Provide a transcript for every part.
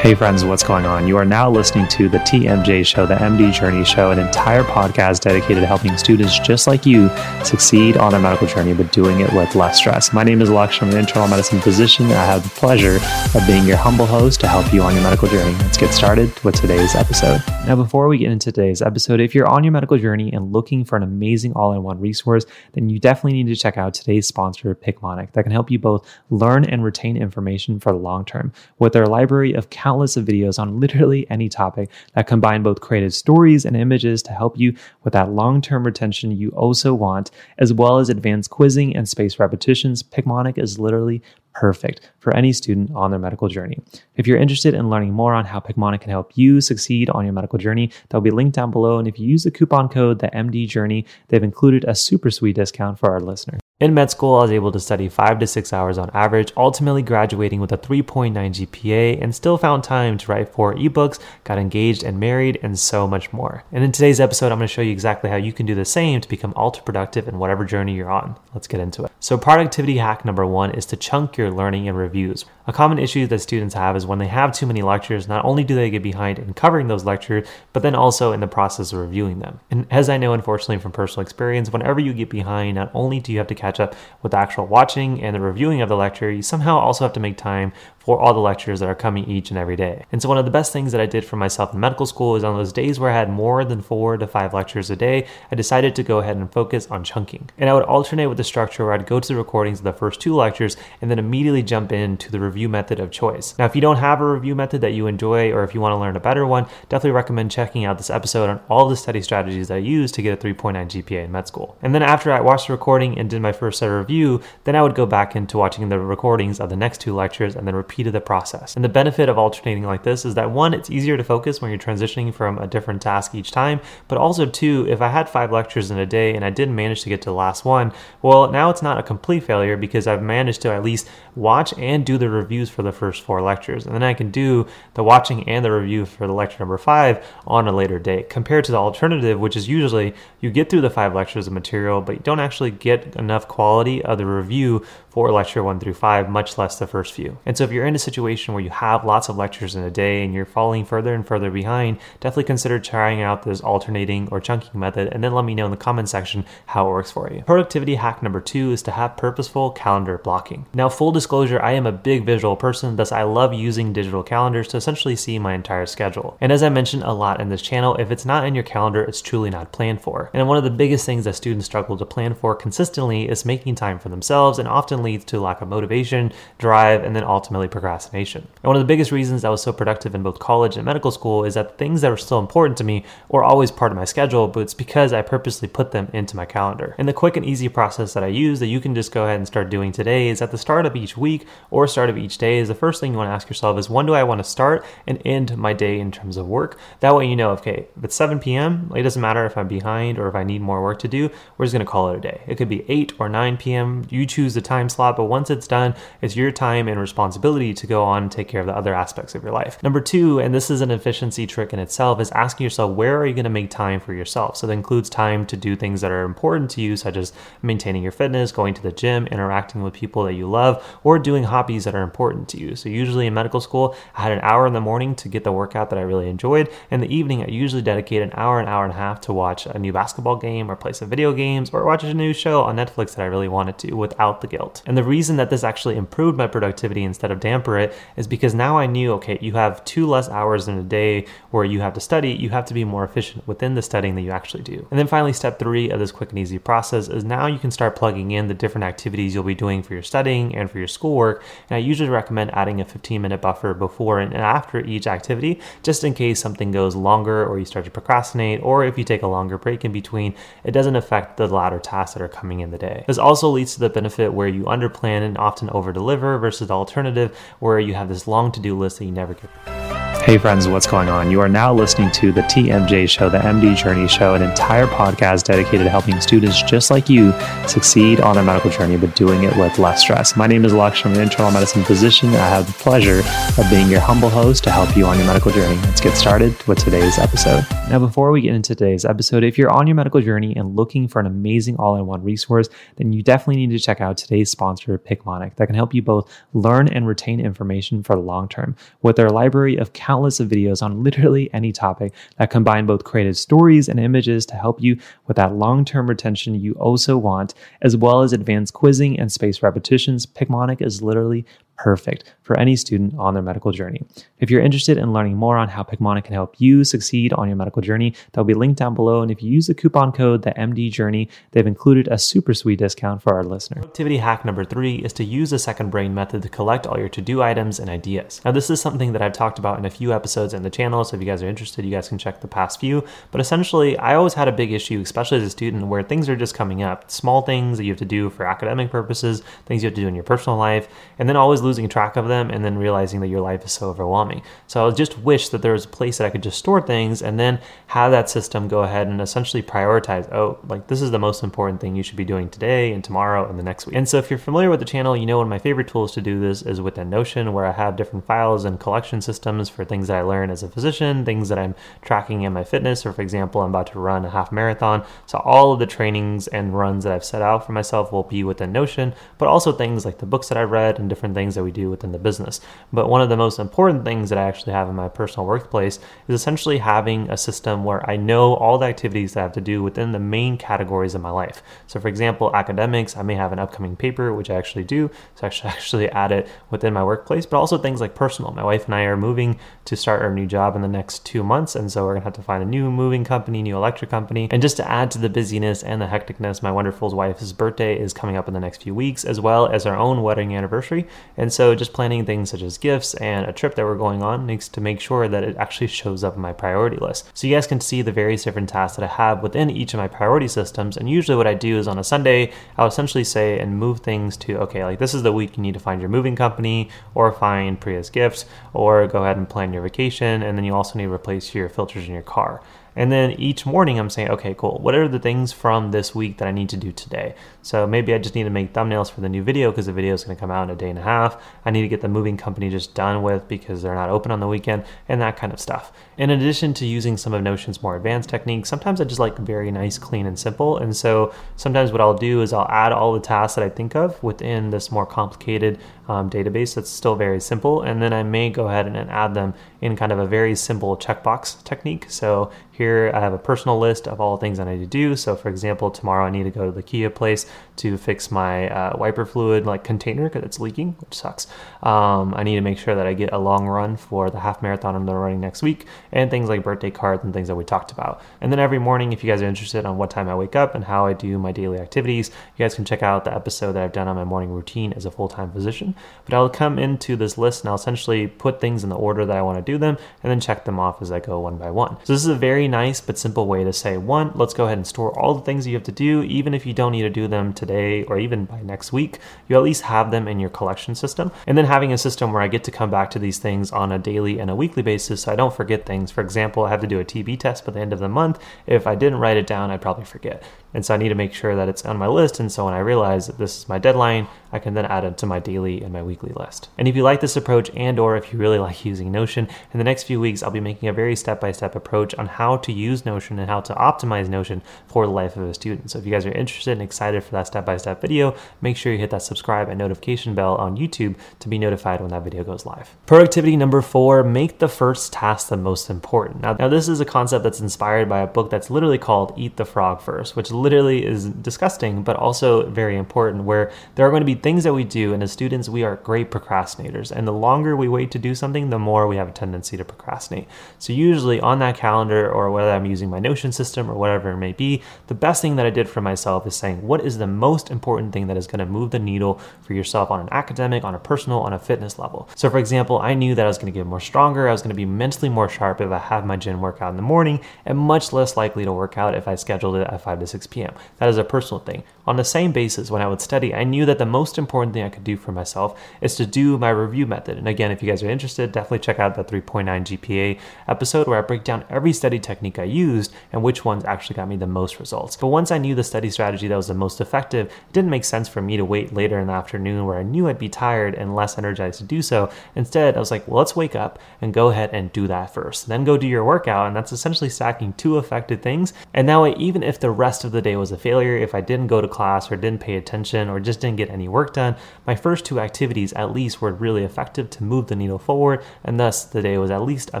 Hey, friends, what's going on? You are now listening to the TMJ Show, the MD Journey Show, an entire podcast dedicated to helping students just like you succeed on their medical journey, but doing it with less stress. My name is Alex. I'm an internal medicine physician, I have the pleasure of being your humble host to help you on your medical journey. Let's get started with today's episode. Now, before we get into today's episode, if you're on your medical journey and looking for an amazing all in one resource, then you definitely need to check out today's sponsor, Picmonic, that can help you both learn and retain information for the long term. With their library of countless of videos on literally any topic that combine both creative stories and images to help you with that long term retention you also want, as well as advanced quizzing and spaced repetitions, Picmonic is literally perfect for any student on their medical journey. If you're interested in learning more on how Picmonic can help you succeed on your medical journey, that'll be linked down below. And if you use the coupon code the MD Journey, they've included a super sweet discount for our listeners. In med school, I was able to study five to six hours on average, ultimately graduating with a 3.9 GPA, and still found time to write four ebooks, got engaged and married, and so much more. And in today's episode, I'm going to show you exactly how you can do the same to become ultra productive in whatever journey you're on. Let's get into it. So, productivity hack number one is to chunk your learning and reviews. A common issue that students have is when they have too many lectures, not only do they get behind in covering those lectures, but then also in the process of reviewing them. And as I know, unfortunately, from personal experience, whenever you get behind, not only do you have to catch catch up with the actual watching and the reviewing of the lecture, you somehow also have to make time for all the lectures that are coming each and every day. And so, one of the best things that I did for myself in medical school is on those days where I had more than four to five lectures a day, I decided to go ahead and focus on chunking. And I would alternate with the structure where I'd go to the recordings of the first two lectures and then immediately jump into the review method of choice. Now, if you don't have a review method that you enjoy or if you want to learn a better one, definitely recommend checking out this episode on all the study strategies that I use to get a 3.9 GPA in med school. And then after I watched the recording and did my first set of review, then I would go back into watching the recordings of the next two lectures and then repeated the process. And the benefit of alternating like this is that one, it's easier to focus when you're transitioning from a different task each time, but also two, if I had five lectures in a day and I didn't manage to get to the last one, well, now it's not a complete failure because I've managed to at least watch and do the reviews for the first four lectures. And then I can do the watching and the review for the lecture number five on a later date, compared to the alternative, which is usually you get through the five lectures of material, but you don't actually get enough quality of the review for lecture one through five, much less the first few. And so if you're in a situation where you have lots of lectures in a day and you're falling further and further behind, definitely consider trying out this alternating or chunking method and then let me know in the comment section how it works for you. Productivity hack number two is to have purposeful calendar blocking. Now, full disclosure, I am a big visual person, thus I love using digital calendars to essentially see my entire schedule. And as I mentioned a lot in this channel, if it's not in your calendar, it's truly not planned for. And one of the biggest things that students struggle to plan for consistently is making time for themselves and often leads to lack of motivation, drive, and then ultimately procrastination. And one of the biggest reasons I was so productive in both college and medical school is that things that were still important to me were always part of my schedule, but it's because I purposely put them into my calendar. And the quick and easy process that I use that you can just go ahead and start doing today is at the start of each week or start of each day is the first thing you want to ask yourself is when do I want to start and end my day in terms of work? That way you know, okay, if it's 7 p.m., it doesn't matter if I'm behind or if I need more work to do, we're just going to call it a day. It could be 8 or 9 p.m. You choose the time slot, but once it's done, it's your time and responsibility to go on and take care of the other aspects of your life. Number two, and this is an efficiency trick in itself, is asking yourself where are you going to make time for yourself? So that includes time to do things that are important to you, such as maintaining your fitness, going to the gym, interacting with people that you love, or doing hobbies that are important to you. So usually in medical school, I had an hour in the morning to get the workout that I really enjoyed. In the evening, I usually dedicate an hour, an hour and a half to watch a new basketball game or play some video games or watch a new show on Netflix that I really wanted to without the guilt. And the reason that this actually improved my productivity instead of damper it is because now I knew, okay, you have two less hours in a day where you have to study, you have to be more efficient within the studying that you actually do. And then finally, step three of this quick and easy process is now you can start plugging in the different activities you'll be doing for your studying and for your schoolwork. And I usually recommend adding a 15 minute buffer before and after each activity, just in case something goes longer or you start to procrastinate, or if you take a longer break in between, it doesn't affect the latter tasks that are coming in the day. This also leads to the benefit where you underplan and often over deliver versus the alternative where you have this long to do list that you never get. Hey, friends, what's going on? You are now listening to the TMJ Show, the MD Journey Show, an entire podcast dedicated to helping students just like you succeed on their medical journey, but doing it with less stress. My name is Alex. I'm an internal medicine physician. I have the pleasure of being your humble host to help you on your medical journey. Let's get started with today's episode. Now, before we get into today's episode, if you're on your medical journey and looking for an amazing all in one resource, then you definitely need to check out today's sponsor, Picmonic, that can help you both learn and retain information for the long term. With their library of countless of videos on literally any topic that combine both creative stories and images to help you with that long term retention you also want, as well as advanced quizzing and spaced repetitions. Picmonic is literally perfect for any student on their medical journey. If you're interested in learning more on how Picmonic can help you succeed on your medical journey, that'll be linked down below. And if you use the coupon code the MD Journey, they've included a super sweet discount for our listener. Productivity hack number three is to use the second brain method to collect all your to-do items and ideas. Now, this is something that I've talked about in a few episodes in the channel. So if you guys are interested, you guys can check the past few. But essentially, I always had a big issue, especially as a student, where things are just coming up, small things that you have to do for academic purposes, things you have to do in your personal life, and then always losing track of them and then realizing that your life is so overwhelming. So I just wish that there was a place that I could just store things and then have that system go ahead and essentially prioritize, oh, like this is the most important thing you should be doing today and tomorrow and the next week. And so if you're familiar with the channel, you know one of my favorite tools to do this is within Notion, where I have different files and collection systems for things that I learn as a physician, things that I'm tracking in my fitness, or for example, I'm about to run a half marathon. So all of the trainings and runs that I've set out for myself will be within Notion, but also things like the books that I've read and different things that we do within the business. But one of the most important things that I actually have in my personal workplace is essentially having a system where I know all the activities that I have to do within the main categories of my life. So, for example, academics, I may have an upcoming paper, which I actually do. So, I should actually add it within my workplace, but also things like personal. My wife and I are moving to start our new job in the next two months. And so, we're going to have to find a new moving company, new electric company. And just to add to the busyness and the hecticness, my wonderful wife's birthday is coming up in the next few weeks, as well as our own wedding anniversary. And so, just planning things such as gifts and a trip that we're going on needs to make sure that it actually shows up in my priority list. So you guys can see the various different tasks that I have within each of my priority systems. And usually what I do is on a Sunday, I'll essentially say and move things to, okay, like this is the week you need to find your moving company or find Priya's gifts or go ahead and plan your vacation. And then you also need to replace your filters in your car. And then each morning I'm saying, okay, cool. What are the things from this week that I need to do today? So maybe I just need to make thumbnails for the new video because the video is going to come out in a day and a half. I need to get the moving company just done with because they're not open on the weekend and that kind of stuff. In addition to using some of Notion's more advanced techniques, sometimes I just like very nice, clean, and simple. And so sometimes what I'll do is I'll add all the tasks that I think of within this more complicated um, database that's still very simple. And then I may go ahead and add them in kind of a very simple checkbox technique. So here I have a personal list of all the things I need to do. So for example, tomorrow I need to go to the Kia place to fix my uh, wiper fluid like container because it's leaking, which sucks. Um, I need to make sure that I get a long run for the half marathon I'm running next week and things like birthday cards and things that we talked about. And then every morning, if you guys are interested on what time I wake up and how I do my daily activities, you guys can check out the episode that I've done on my morning routine as a full-time physician. But I'll come into this list and I'll essentially put things in the order that I want to do them and then check them off as I go one by one. So this is a very nice but simple way to say, one, let's go ahead and store all the things you have to do, even if you don't need to do them today or even by next week, you at least have them in your collection system. And then having a system where I get to come back to these things on a daily and a weekly basis so I don't forget things. For example, I have to do a TB test by the end of the month. If I didn't write it down, I'd probably forget. And so I need to make sure that it's on my list. And so when I realize that this is my deadline, I can then add it to my daily and my weekly list. And if you like this approach and or if you really like using Notion, in the next few weeks I'll be making a very step-by-step approach on how to use Notion and how to optimize Notion for the life of a student. So if you guys are interested and excited for that step-by-step video, make sure you hit that subscribe and notification bell on YouTube to be notified when that video goes live. Productivity number four, make the first task the most important. Now, now this is a concept that's inspired by a book that's literally called Eat the Frog First, which literally is disgusting, but also very important, where there are going to be things that we do, and as students, we are great procrastinators. And the longer we wait to do something, the more we have a tendency to procrastinate. So, usually on that calendar, or whether I'm using my Notion system or whatever it may be, the best thing that I did for myself is saying, what is the most important thing that is going to move the needle for yourself on an academic, on a personal, on a fitness level? So, for example, I knew that I was going to get more stronger, I was going to be mentally more sharp if I have my gym workout in the morning, and much less likely to work out if I scheduled it at 5 to 6 p.m. That is a personal thing. On the same basis, when I would study, I knew that the most important thing I could do for myself is to do my review method. And again, if you guys are interested, definitely check out the 3.9 GPA episode where I break down every study technique I used and which ones actually got me the most results. But once I knew the study strategy that was the most effective, it didn't make sense for me to wait later in the afternoon where I knew I'd be tired and less energized to do so. Instead, I was like, well, let's wake up and go ahead and do that first. Then go do your workout. And that's essentially stacking two effective things. And that way, even if the rest of the day was a failure, if I didn't go to class or didn't pay attention or just didn't get any work done, my first two activities at least were really effective to move the needle forward, and thus the day was at least a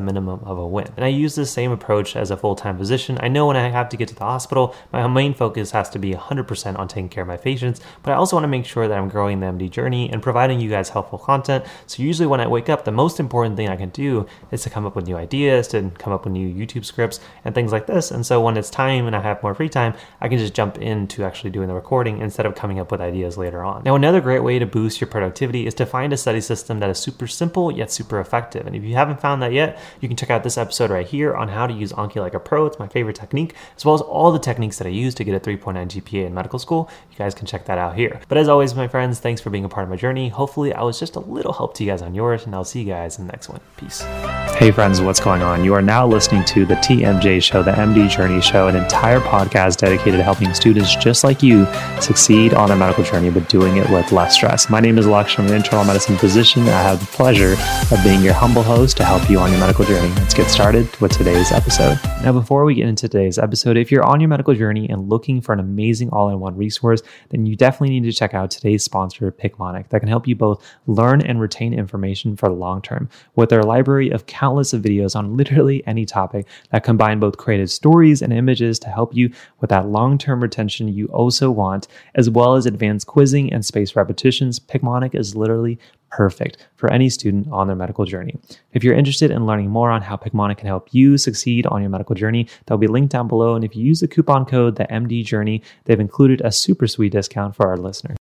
minimum of a win. And I use the same approach as a full time physician. I know when I have to get to the hospital, my main focus has to be 100% on taking care of my patients, but I also want to make sure that I'm growing the MD journey and providing you guys helpful content. So usually when I wake up, the most important thing I can do is to come up with new ideas, to come up with new YouTube scripts and things like this. And so when it's time and I have more free time, I can just jump into actually doing the recording instead of coming up with ideas later on. Now, another great way to boost your productivity is to find a study system that is super simple yet super effective. And if you haven't found that yet, you can check out this episode right here on how to use Anki like a pro. It's my favorite technique, as well as all the techniques that I use to get a 3.9 GPA in medical school. You guys can check that out here. But as always, my friends, thanks for being a part of my journey. Hopefully, I was just a little help to you guys on yours, and I'll see you guys in the next one. Peace. Hey, friends, what's going on? You are now listening to the TMJ Show, the MD Journey Show, an entire podcast dedicated to helping students just like you succeed on their medical journey, but doing it with less stress. My name is Alex. I'm an internal medicine physician. I have the pleasure of being your humble host to help you on your medical journey. Let's get started with today's episode. Now, before we get into today's episode, if you're on your medical journey and looking for an amazing all in one resource, then you definitely need to check out today's sponsor, Picmonic, that can help you both learn and retain information for the long term. With their library of countless of videos on literally any topic that combine both creative stories and images to help you with that long term retention you also want, as well as advanced quizzing and spaced repetitions, Picmonic is literally perfect for any student on their medical journey. If you're interested in learning more on how Picmonic can help you succeed on your medical journey, that'll be linked down below. And if you use the coupon code, the MD Journey, they've included a super sweet discount for our listeners.